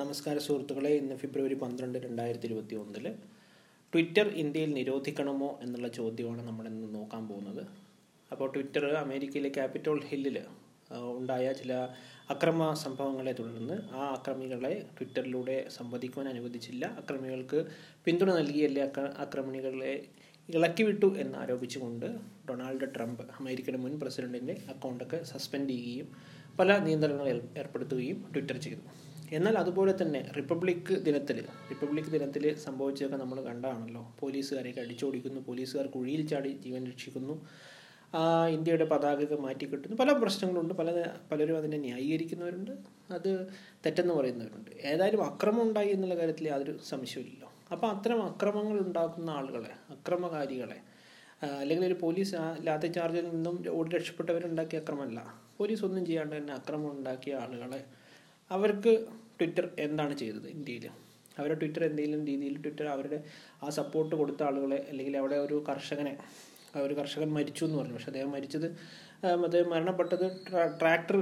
നമസ്കാര സുഹൃത്തുക്കളെ ഇന്ന് ഫെബ്രുവരി പന്ത്രണ്ട് രണ്ടായിരത്തി ഇരുപത്തി ഒന്നിൽ ട്വിറ്റർ ഇന്ത്യയിൽ നിരോധിക്കണമോ എന്നുള്ള ചോദ്യമാണ് നമ്മൾ ഇന്ന് നോക്കാൻ പോകുന്നത്. അപ്പോൾ ട്വിറ്റർ അമേരിക്കയിലെ ക്യാപിറ്റോൾ ഹില്ലിൽ ഉണ്ടായ ചില അക്രമ സംഭവങ്ങളെ തുടർന്ന് ആ അക്രമികളെ ട്വിറ്ററിലൂടെ സംവദിക്കുവാൻ അനുവദിച്ചില്ല. അക്രമികൾക്ക് പിന്തുണ നൽകിയല്ലേ അക്ര അക്രമണികളെ ഇളക്കി വിട്ടു എന്ന് ആരോപിച്ചുകൊണ്ട് ഡൊണാൾഡ് ട്രംപ് അമേരിക്കയുടെ മുൻ പ്രസിഡന്റിന്റെ അക്കൗണ്ടൊക്കെ സസ്പെൻഡ് ചെയ്യുകയും പല നിയന്ത്രണങ്ങൾ ഏർപ്പെടുത്തുകയും ട്വിറ്റർ ചെയ്തു. എന്നാൽ അതുപോലെ തന്നെ റിപ്പബ്ലിക് ദിനത്തിൽ റിപ്പബ്ലിക് ദിനത്തിൽ സംഭവിച്ചതൊക്കെ നമ്മൾ കണ്ടതാണല്ലോ പോലീസുകാരെയൊക്കെ അടിച്ചോടിക്കുന്നു പോലീസുകാർ കുഴിയിൽ ചാടി ജീവൻ രക്ഷിക്കുന്നു. ഇന്ത്യയുടെ പതാകയൊക്കെ മാറ്റി കിട്ടുന്നു പല പ്രശ്നങ്ങളുണ്ട്. പല പലരും അതിനെ ന്യായീകരിക്കുന്നവരുണ്ട്. അത് തെറ്റെന്ന് പറയുന്നവരുണ്ട്. ഏതായാലും അക്രമം ഉണ്ടായി എന്നുള്ള കാര്യത്തിൽ യാതൊരു സംശയമില്ലല്ലോ അപ്പോൾ അത്തരം അക്രമങ്ങൾ ഉണ്ടാക്കുന്ന ആളുകളെ അക്രമകാരികളെ അല്ലെങ്കിൽ ഒരു പോലീസ് ലാത്തി ചാർജിൽ നിന്നും ഓടി രക്ഷപ്പെട്ടവരുണ്ടാക്കിയ അക്രമമല്ല. പോലീസ് ഒന്നും ചെയ്യാണ്ട് തന്നെ അക്രമം ഉണ്ടാക്കിയ ആളുകളെ അവർക്ക് ട്വിറ്റർ എന്താണ് ചെയ്തത് ഇന്ത്യയിൽ അവരുടെ ട്വിറ്റർ എന്തെങ്കിലും രീതിയിൽ ട്വിറ്റർ അവരുടെ ആ സപ്പോർട്ട് കൊടുത്ത ആളുകളെ അല്ലെങ്കിൽ അവിടെ ഒരു കർഷകനെ ഒരു കർഷകൻ മരിച്ചു എന്ന് പറഞ്ഞു. പക്ഷെ അദ്ദേഹം മരിച്ചത് അദ്ദേഹം മരണപ്പെട്ടത് ട്രാക്ടർ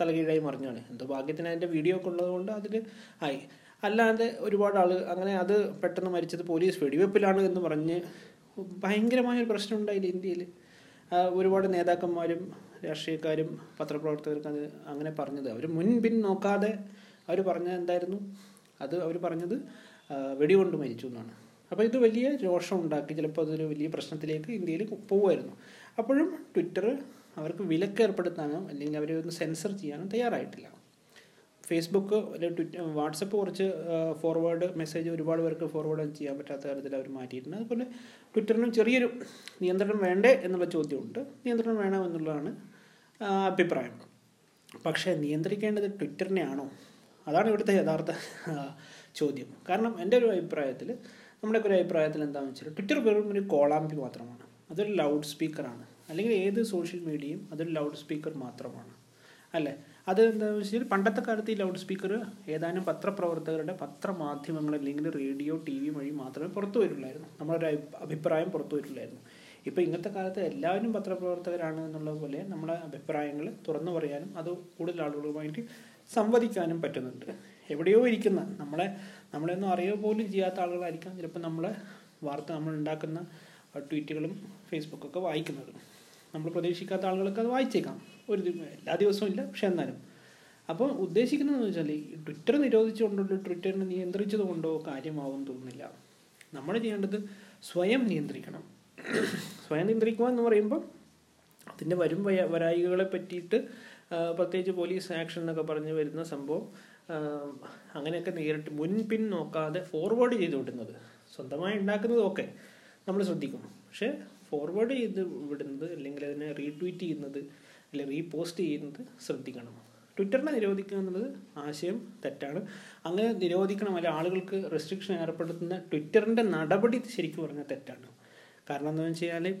തലകീഴായി മറിഞ്ഞാണ്. എന്തോ ഭാഗ്യത്തിന് അതിന്റെ വീഡിയോ ഒക്കെ ഉള്ളതുകൊണ്ട് അതിൽ ആയി. അല്ലാതെ ഒരുപാട് ആൾ അങ്ങനെ അത് പെട്ടെന്ന് മരിച്ചത് പോലീസ് വെടിവെപ്പിലാണ് എന്ന് പറഞ്ഞ് ഭയങ്കരമായ ഒരു പ്രശ്നം ഉണ്ടായില്ല ഇന്ത്യയിൽ ഒരുപാട് നേതാക്കന്മാരും രാഷ്ട്രീയക്കാരും പത്രപ്രവർത്തകർക്ക് അത് അങ്ങനെ പറഞ്ഞത്. അവർ മുൻപിൻ നോക്കാതെ അവർ പറഞ്ഞത് എന്തായിരുന്നു? അത് അവർ പറഞ്ഞത് വെടികൊണ്ട് മരിച്ചു എന്നാണ്. അപ്പോൾ ഇത് വലിയ രോഷം ഉണ്ടാക്കി ചിലപ്പോൾ അതൊരു വലിയ പ്രശ്നത്തിലേക്ക് ഇന്ത്യയിൽ പോകുമായിരുന്നു അപ്പോഴും ട്വിറ്റർ അവർക്ക് വിലക്ക് ഏർപ്പെടുത്താനോ അല്ലെങ്കിൽ അവരെ ഒന്ന് സെൻസർ ചെയ്യാനോ തയ്യാറായിട്ടില്ല. ഫേസ്ബുക്ക് അല്ലെങ്കിൽ ട്വിറ്റർ വാട്സപ്പ് കുറച്ച് ഫോർവേഡ് മെസ്സേജ് ഒരുപാട് പേർക്ക് ഫോർവേഡ് ചെയ്യാൻ പറ്റാത്ത കാര്യത്തിൽ അവർ മാറ്റിയിട്ടുണ്ട്. അതുപോലെ ട്വിറ്ററിനും ചെറിയൊരു നിയന്ത്രണം വേണ്ടേ എന്നുള്ള ചോദ്യമുണ്ട്. നിയന്ത്രണം വേണമെന്നുള്ളതാണ് അഭിപ്രായം. പക്ഷേ നിയന്ത്രിക്കേണ്ടത് ട്വിറ്ററിനെയാണോ അതാണ് ഇവിടുത്തെ യഥാർത്ഥ ചോദ്യം. കാരണം എന്റെ ഒരു അഭിപ്രായത്തിൽ നമ്മുടെ ഒരു അഭിപ്രായത്തിൽ എന്താണെന്ന് വെച്ചാൽ ട്വിറ്റർ വെറും ഒരു കോളാമ്പി മാത്രമാണ്. അതൊരു ലൗഡ് സ്പീക്കറാണ് അല്ലെങ്കിൽ ഏത് സോഷ്യൽ മീഡിയയും അതൊരു ലൗഡ് സ്പീക്കർ മാത്രമാണ്. അല്ലേ? അത് എന്താണെന്ന് വെച്ചാൽ പണ്ടത്തെ കാലത്ത് ഈ ലൗഡ് സ്പീക്കർ ഏതാനും പത്രപ്രവർത്തകരുടെ പത്രമാധ്യമങ്ങൾ അല്ലെങ്കിൽ റേഡിയോ ടി വി വഴി മാത്രമേ പുറത്തു വരുള്ളായിരുന്നു നമ്മളൊരു അഭിപ്രായം പുറത്തു വരില്ലായിരുന്നു. ഇപ്പോൾ ഇന്നത്തെ കാലത്ത് എല്ലാവരും പത്രപ്രവർത്തകരാണ് എന്നുള്ള പോലെ നമ്മുടെ അഭിപ്രായങ്ങൾ തുറന്നു പറയാനും അത് കൂടുതൽ ആളുകളുമായിട്ട് സംവദിക്കാനും പറ്റുന്നുണ്ട്. എവിടെയോ ഇരിക്കുന്ന നമ്മളെ നമ്മളെയൊന്നും അറിയുക പോലും ചെയ്യാത്ത ആളുകളായിരിക്കാം ചിലപ്പോൾ നമ്മളെ വാർത്ത നമ്മൾ ഉണ്ടാക്കുന്ന ട്വീറ്റുകളും ഫേസ്ബുക്കൊക്കെ വായിക്കുന്നത്. നമ്മൾ പ്രതീക്ഷിക്കാത്ത ആളുകളൊക്കെ അത് വായിച്ചേക്കാം. ഒരു എല്ലാ ദിവസവും ഇല്ല പക്ഷെ എന്നാലും. അപ്പോൾ ഉദ്ദേശിക്കുന്നതെന്ന് വെച്ചാൽ ഈ ട്വിറ്റർ നിരോധിച്ചുകൊണ്ടോ ട്വിറ്ററിനെ നിയന്ത്രിച്ചത് കൊണ്ടോ കാര്യമാവും തോന്നുന്നില്ല. നമ്മൾ ചെയ്യേണ്ടത് സ്വയം നിയന്ത്രിക്കണം. സ്വയം നിയന്ത്രിക്കുക എന്ന് പറയുമ്പോൾ അതിന്റെ വരും വരായികളെ പറ്റിയിട്ട് പ്രത്യേകിച്ച് പോലീസ് ആക്ഷൻ എന്നൊക്കെ പറഞ്ഞ് വരുന്ന സംഭവം അങ്ങനെയൊക്കെ നേരിട്ട് മുൻപിൻ നോക്കാതെ ഫോർവേഡ് ചെയ്ത് വിടുന്നത് സ്വന്തമായി ഉണ്ടാക്കുന്നതൊക്കെ നമ്മൾ ശ്രദ്ധിക്കും പക്ഷേ ഫോർവേഡ് ചെയ്ത് വിടുന്നത് അല്ലെങ്കിൽ അതിനെ റീട്വീറ്റ് ചെയ്യുന്നത് അല്ലെങ്കിൽ റീപോസ്റ്റ് ചെയ്യുന്നത് ശ്രദ്ധിക്കണം. ട്വിറ്ററിനെ നിരോധിക്കുക എന്നുള്ളത് ആശയം തെറ്റാണ്. അങ്ങനെ നിരോധിക്കണം അല്ലെങ്കിൽ ആളുകൾക്ക് റെസ്ട്രിക്ഷൻ ഏർപ്പെടുത്തുന്ന ട്വിറ്ററിന്റെ നടപടി ശരിക്കും പറഞ്ഞാൽ തെറ്റാണ്. കാരണം എന്താണെന്ന് വെച്ച് കഴിഞ്ഞാൽ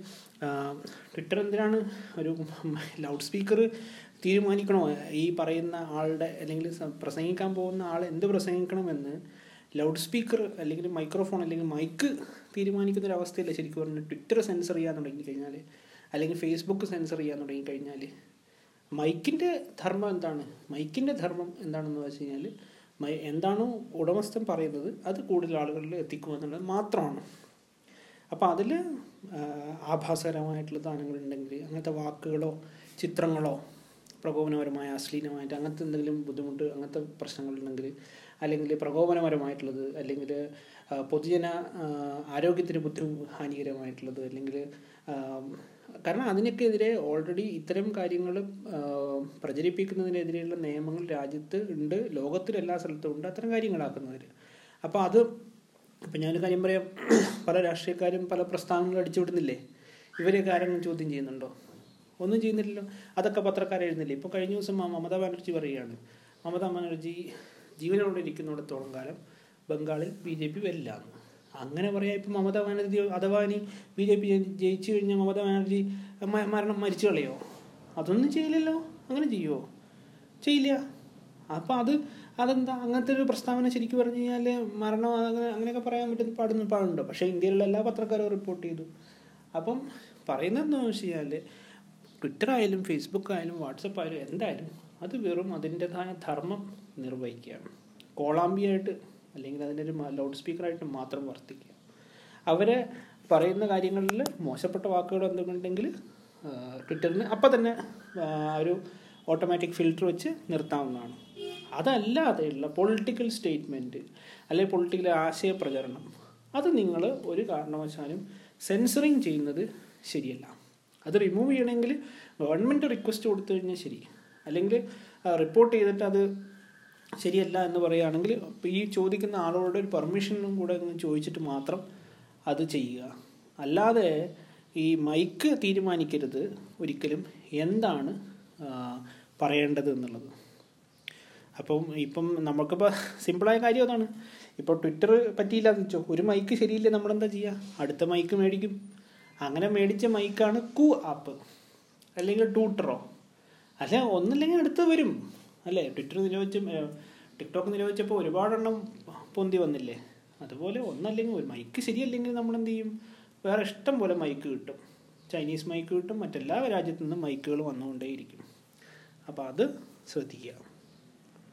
ട്വിറ്റർ എന്തിനാണ് ഒരു ലൗഡ് സ്പീക്കർ തീരുമാനിക്കണോ? ഈ പറയുന്ന ആളുടെ അല്ലെങ്കിൽ പ്രസംഗിക്കാൻ പോകുന്ന ആൾ എന്ത് പ്രസംഗിക്കണമെന്ന് ലൗഡ് സ്പീക്കർ അല്ലെങ്കിൽ മൈക്രോഫോൺ അല്ലെങ്കിൽ മൈക്ക് തീരുമാനിക്കുന്ന ഒരു അവസ്ഥയില്ല ശരിക്കും പറഞ്ഞാൽ ട്വിറ്റർ സെൻസർ ചെയ്യാൻ തുടങ്ങിക്കഴിഞ്ഞാൽ അല്ലെങ്കിൽ ഫേസ്ബുക്ക് സെൻസർ ചെയ്യാൻ തുടങ്ങിക്കഴിഞ്ഞാൽ മൈക്കിന്റെ ധർമ്മം എന്താണ്? മൈക്കിന്റെ ധർമ്മം എന്താണെന്ന് വെച്ച് കഴിഞ്ഞാൽ മൈ എന്താണോ ഉടമസ്ഥൻ പറയുന്നത് അത് കൂടുതൽ ആളുകളിൽ എത്തിക്കുക എന്നുള്ളത് മാത്രമാണ് അപ്പോൾ അതിൽ ആഭാസകരമായിട്ടുള്ള സാധനങ്ങളുണ്ടെങ്കിൽ അങ്ങനത്തെ വാക്കുകളോ ചിത്രങ്ങളോ പ്രകോപനപരമായ അശ്ലീലമായിട്ട് അങ്ങനത്തെ എന്തെങ്കിലും ബുദ്ധിമുട്ട് അങ്ങനത്തെ പ്രശ്നങ്ങളുണ്ടെങ്കിൽ അല്ലെങ്കിൽ പ്രകോപനപരമായിട്ടുള്ളത് അല്ലെങ്കിൽ പൊതുജന ആരോഗ്യത്തിന് ബുദ്ധി ഹാനികരമായിട്ടുള്ളത് അല്ലെങ്കിൽ കാരണം അതിനൊക്കെ എതിരെ ഓൾറെഡി ഇത്തരം കാര്യങ്ങൾ പ്രചരിപ്പിക്കുന്നതിനെതിരെയുള്ള നിയമങ്ങൾ രാജ്യത്ത് ഉണ്ട് ലോകത്തിൽ എല്ലാ സ്ഥലത്തും ഉണ്ട് അത്തരം കാര്യങ്ങളാക്കുന്നവർ അപ്പോൾ അത് ഇപ്പം ഞാനൊരു കാര്യം പറയാം. പല രാഷ്ട്രീയക്കാരും പല പ്രസ്ഥാനങ്ങളും അടിച്ചുവിടുന്നില്ലേ? ഇവരെയൊക്കെ ആരെങ്കിലും ചോദ്യം ചെയ്യുന്നുണ്ടോ? ഒന്നും ചെയ്യുന്നില്ലല്ലോ. അതൊക്കെ പത്രക്കാർ എഴുതുന്നില്ലേ ഇപ്പോൾ കഴിഞ്ഞ ദിവസം മമതാ ബാനർജി പറയുകയാണ്. മമതാ ബാനർജി ജീവനോടെ ഇരിക്കുന്നിടത്തോളം കാലം ബംഗാളിൽ ബി ജെ പി വരില്ല എന്ന് അങ്ങനെ പറയാം ഇപ്പം മമതാ ബാനർജി അഥവാ ഇനി ബി ജെ പി ജയിച്ചു കഴിഞ്ഞാൽ മമതാ ബാനർജി മരണം മരിച്ചു കളയോ? അതൊന്നും ചെയ്യില്ലല്ലോ. അങ്ങനെ ചെയ്യുമോ ചെയ്യില്ല. അപ്പം അത് അതെന്താ? അങ്ങനത്തെ ഒരു പ്രസ്താവന ശരിക്കും പറഞ്ഞു കഴിഞ്ഞാൽ മരണം അങ്ങനെ അങ്ങനെയൊക്കെ പറയാൻ പറ്റുന്ന പാടുന്ന പാടുണ്ടോ? പക്ഷേ ഇന്ത്യയിലുള്ള എല്ലാ പത്രക്കാരും റിപ്പോർട്ട് ചെയ്തു. അപ്പം പറയുന്നത് വെച്ച് കഴിഞ്ഞാൽ ട്വിറ്റർ ആയാലും ഫേസ്ബുക്ക് ആയാലും വാട്സപ്പ് ആയാലും എന്തായാലും അത് വെറും അതിന്റെതായ ധർമ്മം നിർവഹിക്കുകയാണ്. കോളാമ്പിയായിട്ട് അല്ലെങ്കിൽ അതിന്റെ ഒരു ലൗഡ് സ്പീക്കറായിട്ട് മാത്രം വർത്തിക്കുക. അവരെ പറയുന്ന കാര്യങ്ങളിൽ മോശപ്പെട്ട വാക്കുകൾ എന്തുണ്ടെങ്കിൽ ട്വിറ്ററിന് അപ്പം തന്നെ ഒരു ഓട്ടോമാറ്റിക് ഫിൽറ്റർ വെച്ച് നിർത്താവുന്നതാണ്. അതല്ലാതെയുള്ള പൊളിറ്റിക്കൽ സ്റ്റേറ്റ്മെന്റ് അല്ലെങ്കിൽ പൊളിറ്റിക്കൽ ആശയപ്രചരണം അത് നിങ്ങൾ ഒരു കാരണവശാലും സെൻസറിങ് ചെയ്യുന്നത് ശരിയല്ല. അത് റിമൂവ് ചെയ്യണമെങ്കിൽ ഗവൺമെന്റ് റിക്വസ്റ്റ് കൊടുത്തു കഴിഞ്ഞാൽ ശരി. അല്ലെങ്കിൽ റിപ്പോർട്ട് ചെയ്തിട്ട് അത് ശരിയല്ല എന്ന് പറയുകയാണെങ്കിൽ ഈ ചോദിക്കുന്ന ആളോട് ഒരു പെർമിഷനും കൂടെ ഒന്ന് ചോദിച്ചിട്ട് മാത്രം അത് ചെയ്യുക. അല്ലാതെ ഈ മൈക്ക് തീരുമാനിക്കരുത് ഒരിക്കലും. എന്താണ് പറയേണ്ടത് എന്നുള്ളത്. അപ്പം ഇപ്പം നമുക്കിപ്പോൾ സിമ്പിളായ കാര്യം അതാണ്. ഇപ്പോൾ ട്വിറ്റർ പറ്റിയില്ല എന്ന് വെച്ചോ. ഒരു മൈക്ക് ശരിയില്ല നമ്മളെന്താ ചെയ്യുക അടുത്ത മൈക്ക് മേടിക്കും. അങ്ങനെ മേടിച്ച മൈക്കാണ് കു ആപ്പ് അല്ലെങ്കിൽ ട്യൂട്ടറോ അല്ല ഒന്നില്ലെങ്കിൽ അടുത്ത് വരും. അല്ലേ ട്വിറ്റർ നിരോധിച്ച ടിക്ടോക്ക് നിരോധിച്ചപ്പോൾ ഒരുപാടെണ്ണം പൊന്തി വന്നില്ലേ? അതുപോലെ ഒന്നല്ലെങ്കിൽ ഒരു മൈക്ക് ശരിയല്ലെങ്കിൽ നമ്മൾ എന്ത് ചെയ്യും? വേറെ ഇഷ്ടം പോലെ മൈക്ക് കിട്ടും. ചൈനീസ് മൈക്ക് കിട്ടും. മറ്റെല്ലാ രാജ്യത്തു നിന്നും മൈക്കുകൾ വന്നുകൊണ്ടേയിരിക്കും. അപ്പോൾ അത് ശ്രദ്ധിക്കുക.